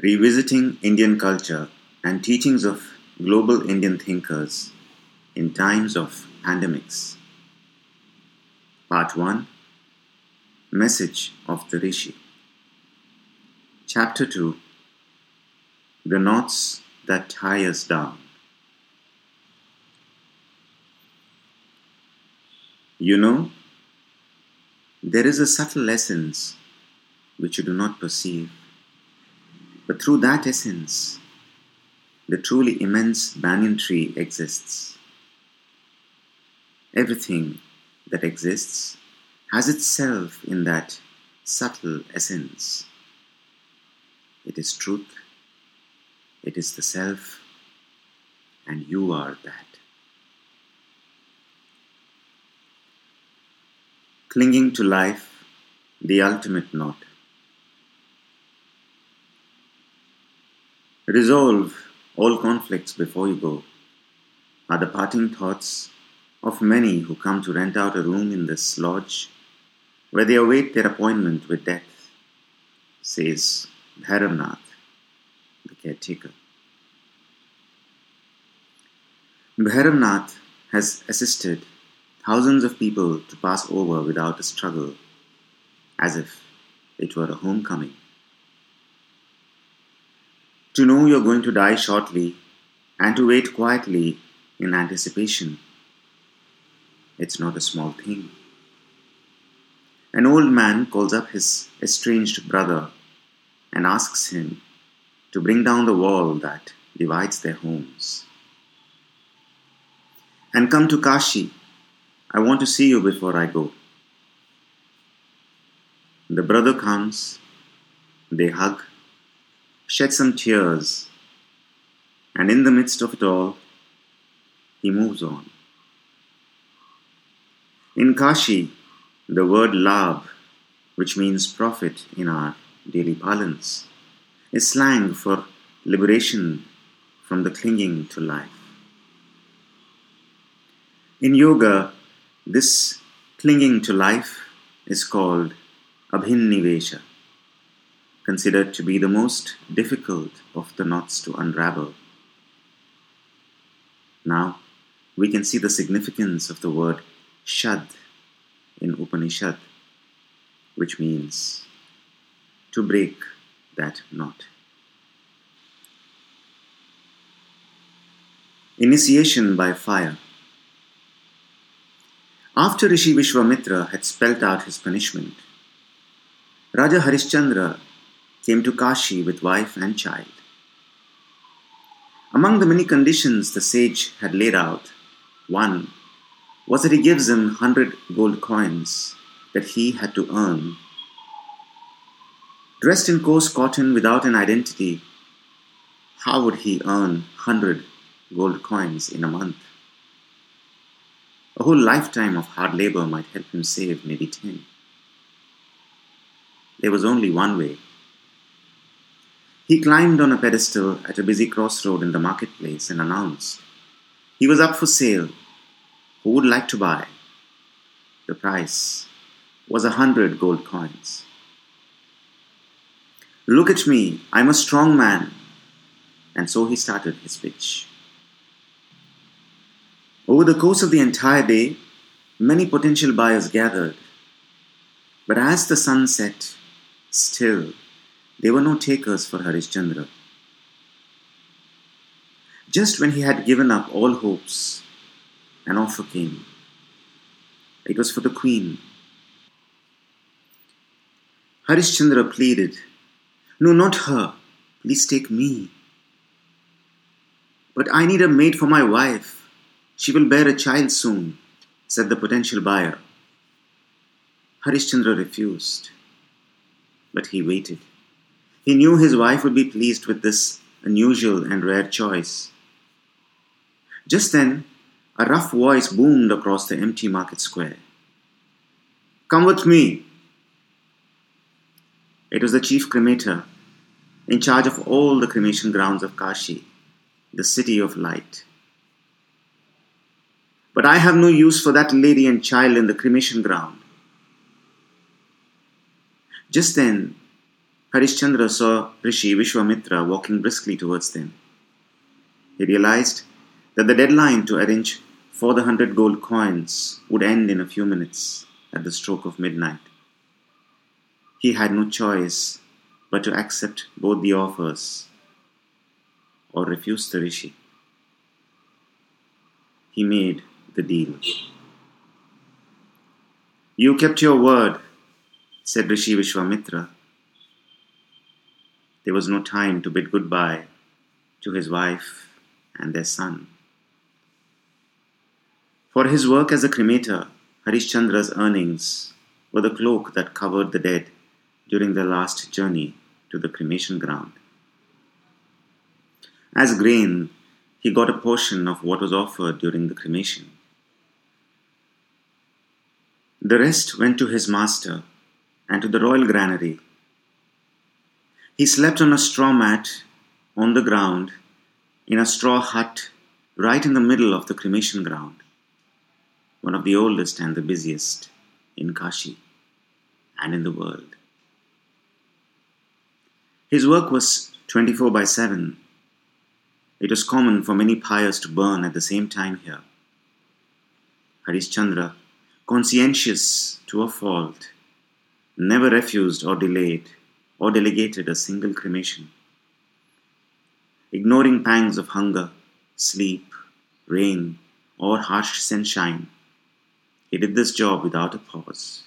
Revisiting Indian Culture and Teachings of Global Indian Thinkers in Times of Pandemics. Part 1 Message of the Rishi. Chapter 2 The Knots That Tie Us Down. You know, there is a subtle essence which you do not perceive, through that essence, the truly immense banyan tree exists. Everything that exists has itself in that subtle essence. It is truth, it is the self, and you are that. Clinging to life, the ultimate knot. Resolve all conflicts before you go, are the parting thoughts of many who come to rent out a room in this lodge where they await their appointment with death, says Bhairavnath, the caretaker. Bhairavnath has assisted thousands of people to pass over without a struggle, as if it were a homecoming. To know you're going to die shortly and to wait quietly in anticipation, it's not a small thing. An old man calls up his estranged brother and asks him to bring down the wall that divides their homes. And come to Kashi. I want to see you before I go. The brother comes, they hug, shed some tears, and in the midst of it all, he moves on. In Kashi, the word labh, which means profit in our daily parlance, is slang for liberation from the clinging to life. In yoga, this clinging to life is called abhinivesha, considered to be the most difficult of the knots to unravel. Now, we can see the significance of the word shad in Upanishad, which means to break that knot. Initiation by fire. After Rishi Vishwamitra had spelt out his punishment, Raja Harishchandra came to Kashi with wife and child. Among the many conditions the sage had laid out, one was that he gives him hundred gold coins that he had to earn. Dressed in coarse cotton without an identity, how would he earn hundred gold coins in a month? A whole lifetime of hard labor might help him save maybe ten. There was only one way. He climbed on a pedestal at a busy crossroad in the marketplace and announced he was up for sale who would like to buy? The price was a hundred gold coins. Look at me, I'm a strong man. And so he started his pitch. Over the course of the entire day, many potential buyers gathered. But as the sun set, still, there were no takers for Harishchandra. Just when he had given up all hopes, an offer came. It was for the queen. Harishchandra pleaded, No, not her. Please take me. But I need a maid for my wife. She will bear a child soon, said the potential buyer. Harishchandra refused. But he waited. He knew his wife would be pleased with this unusual and rare choice. Just then, a rough voice boomed across the empty market square. Come with me. It was the chief cremator, in charge of all the cremation grounds of Kashi, the city of light. But I have no use for that lady and child in the cremation ground. Just then, Harishchandra saw Rishi Vishwamitra walking briskly towards them. He realized that the deadline to arrange for the hundred gold coins would end in a few minutes at the stroke of midnight. He had no choice but to accept both the offers or refuse the rishi. He made the deal. You kept your word, said Rishi Vishwamitra. There was no time to bid goodbye to his wife and their son. For his work as a cremator, Harishchandra's earnings were the cloak that covered the dead during their last journey to the cremation ground. As grain, he got a portion of what was offered during the cremation. The rest went to his master and to the royal granary. He slept on a straw mat on the ground in a straw hut right in the middle of the cremation ground, one of the oldest and the busiest in Kashi and in the world. His work was 24 by 7. It was common for many pyres to burn at the same time here. Harishchandra, conscientious to a fault, never refused or delayed or delegated a single cremation. Ignoring pangs of hunger, sleep, rain, or harsh sunshine, he did this job without a pause.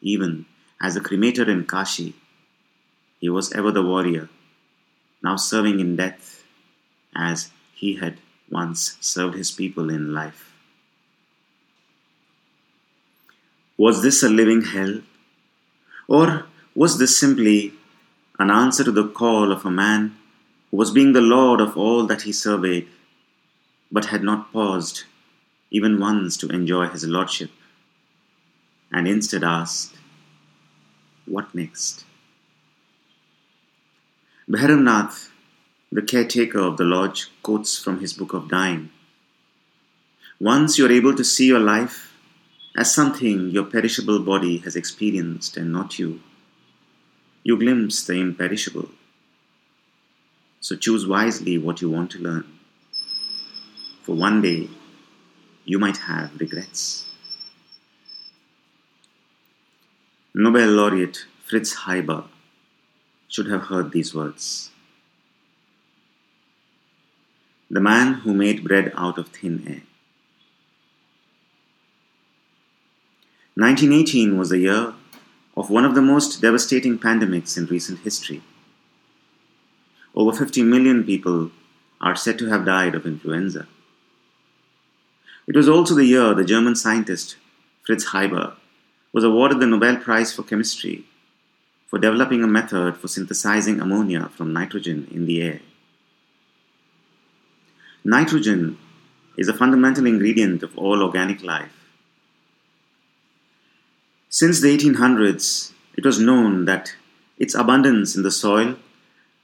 Even as a cremator in Kashi, he was ever the warrior, now serving in death as he had once served his people in life. Was this a living hell? Or was this simply an answer to the call of a man who was being the lord of all that he surveyed, but had not paused even once to enjoy his lordship, and instead asked, What next? Bhairavnath, the caretaker of the lodge, quotes from his book of dying. Once you are able to see your life as something your perishable body has experienced and not you, you glimpse the imperishable. So choose wisely what you want to learn. For one day, you might have regrets. Nobel laureate Fritz Haber should have heard these words. The man who made bread out of thin air. 1918 was the year of one of the most devastating pandemics in recent history. Over 50 million people are said to have died of influenza. It was also the year the German scientist Fritz Haber was awarded the Nobel Prize for Chemistry for developing a method for synthesizing ammonia from nitrogen in the air. Nitrogen is a fundamental ingredient of all organic life. Since the 1800s, it was known that its abundance in the soil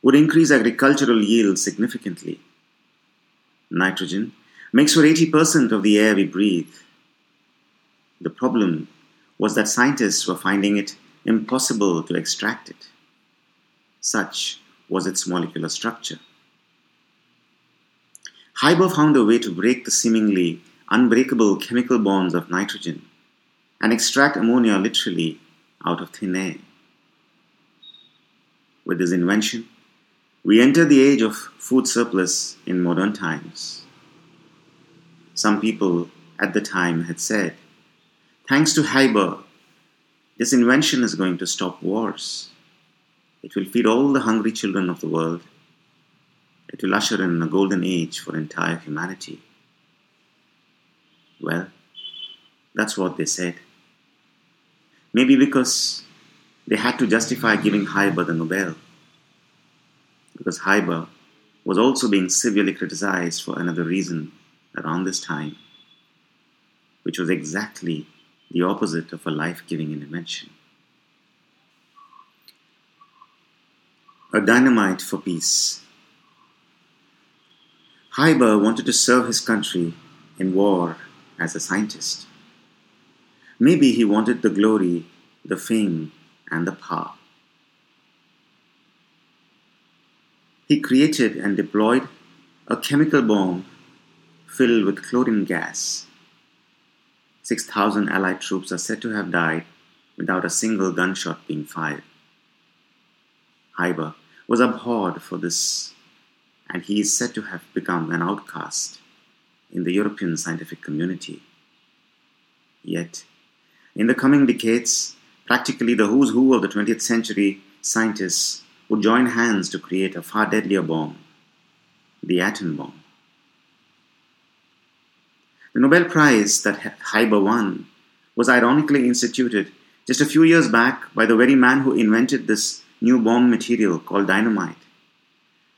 would increase agricultural yields significantly. Nitrogen makes for 80% of the air we breathe. The problem was that scientists were finding it impossible to extract it. Such was its molecular structure. Haber found a way to break the seemingly unbreakable chemical bonds of nitrogen and extract ammonia literally out of thin air. With this invention, we enter the age of food surplus in modern times. Some people at the time had said, thanks to Haber, this invention is going to stop wars. It will feed all the hungry children of the world. It will usher in a golden age for entire humanity. Well, that's what they said. Maybe because they had to justify giving Haber the Nobel. Because Haber was also being severely criticized for another reason around this time, which was exactly the opposite of a life giving intervention. A dynamite for peace. Haber wanted to serve his country in war as a scientist. Maybe he wanted the glory, the fame, and the power. he created and deployed a chemical bomb filled with chlorine gas. 6,000 Allied troops are said to have died without a single gunshot being fired. Haber was abhorred for this, and he is said to have become an outcast in the European scientific community. Yet, in the coming decades, practically the who's who of the 20th century scientists would join hands to create a far deadlier bomb the atom bomb. The Nobel Prize that Haber won was ironically instituted just a few years back by the very man who invented this new bomb material called dynamite,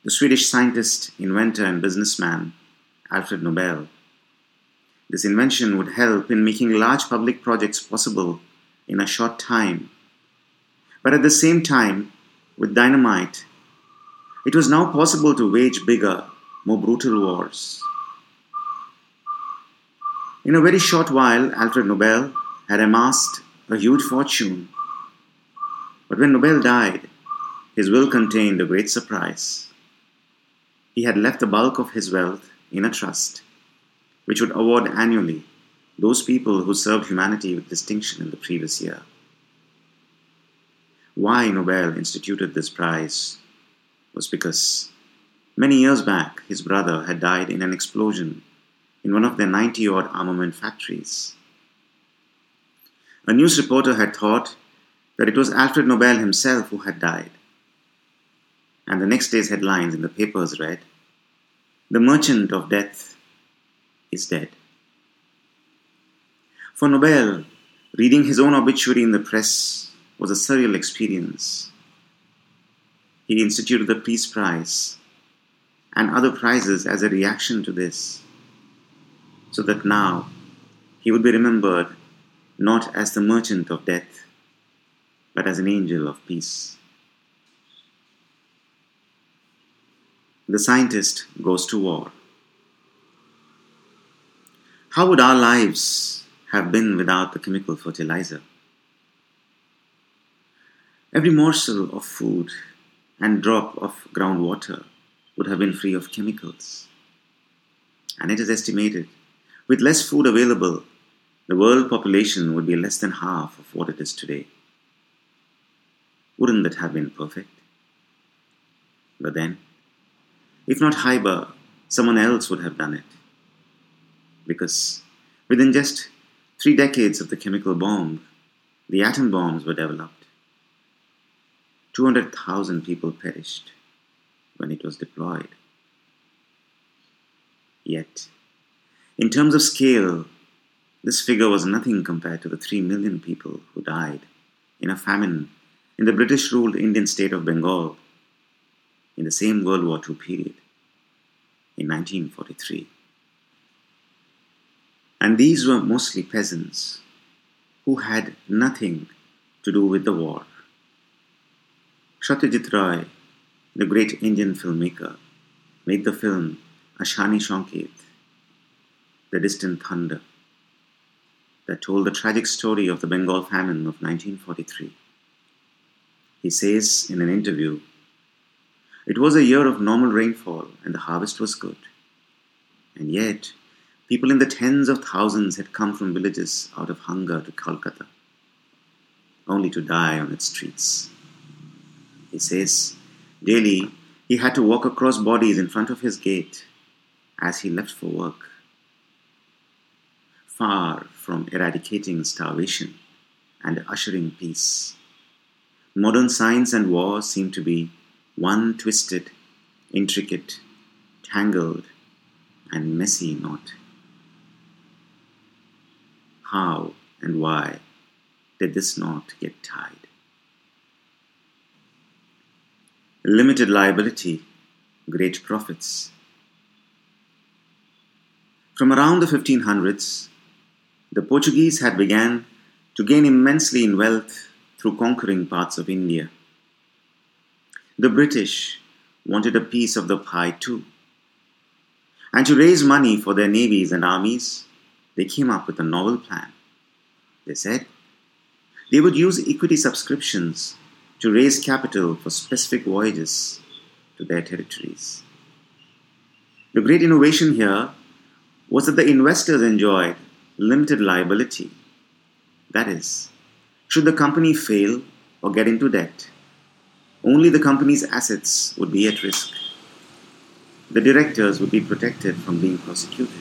the Swedish scientist, inventor, and businessman Alfred Nobel. This invention would help in making large public projects possible in a short time. But at the same time, with dynamite, it was now possible to wage bigger, more brutal wars. In a very short while, Alfred Nobel had amassed a huge fortune. But when Nobel died, his will contained a great surprise. He had left the bulk of his wealth in a trust, which would award annually those people who served humanity with distinction in the previous year. Why Nobel instituted this prize was because many years back his brother had died in an explosion in one of their 90 odd armament factories. A news reporter had thought that it was Alfred Nobel himself who had died. And the next day's headlines in the papers read The Merchant of Death is dead. For Nobel, reading his own obituary in the press was a surreal experience. He instituted the Peace Prize and other prizes as a reaction to this, so that now he would be remembered not as the merchant of death, but as an angel of peace. The scientist goes to war. How would our lives have been without the chemical fertilizer? Every morsel of food and drop of groundwater would have been free of chemicals. And it is estimated, with less food available, the world population would be less than half of what it is today. Wouldn't that have been perfect? But then, if not Haber, someone else would have done it. Because within just three decades of the chemical bomb, the atom bombs were developed. 200,000 people perished when it was deployed. Yet, in terms of scale, this figure was nothing compared to the 3 million people who died in a famine in the British ruled Indian state of Bengal in the same World War II period in 1943. And these were mostly peasants who had nothing to do with the war. Satyajit Ray, the great Indian filmmaker, made the film Ashani Sanket, The Distant Thunder, that told the tragic story of the Bengal famine of 1943. He says in an interview, It was a year of normal rainfall and the harvest was good. And yet, people in the tens of thousands had come from villages out of hunger to Calcutta, only to die on its streets. He says, daily he had to walk across bodies in front of his gate as he left for work. Far from eradicating starvation and ushering peace, modern science and war seem to be one twisted, intricate, tangled, and messy knot. How and why did this knot get tied? limited liability, great profits. From around the 1500s, the Portuguese had begun to gain immensely in wealth through conquering parts of India. The British wanted a piece of the pie too. And to raise money for their navies and armies, they came up with a novel plan. They said they would use equity subscriptions to raise capital for specific voyages to their territories. The great innovation here was that the investors enjoyed limited liability. That is, should the company fail or get into debt, only the company's assets would be at risk. The directors would be protected from being prosecuted.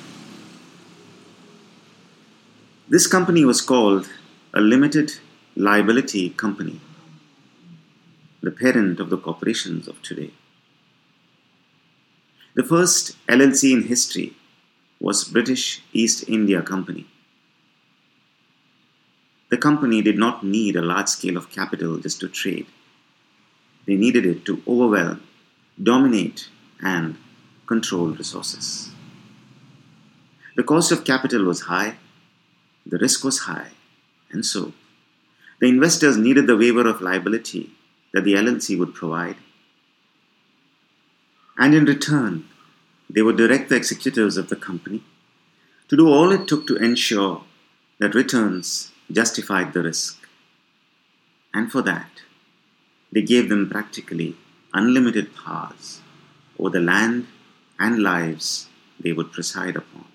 This company was called a limited liability company, the parent of the corporations of today. The first LLC in history was British East India Company. The company did not need a large scale of capital just to trade. They needed it to overwhelm, dominate, and control resources. The cost of capital was high, the risk was high, and so the investors needed the waiver of liability that the LLC would provide. And in return, they would direct the executives of the company to do all it took to ensure that returns justified the risk. And for that, they gave them practically unlimited powers over the land and lives they would preside upon.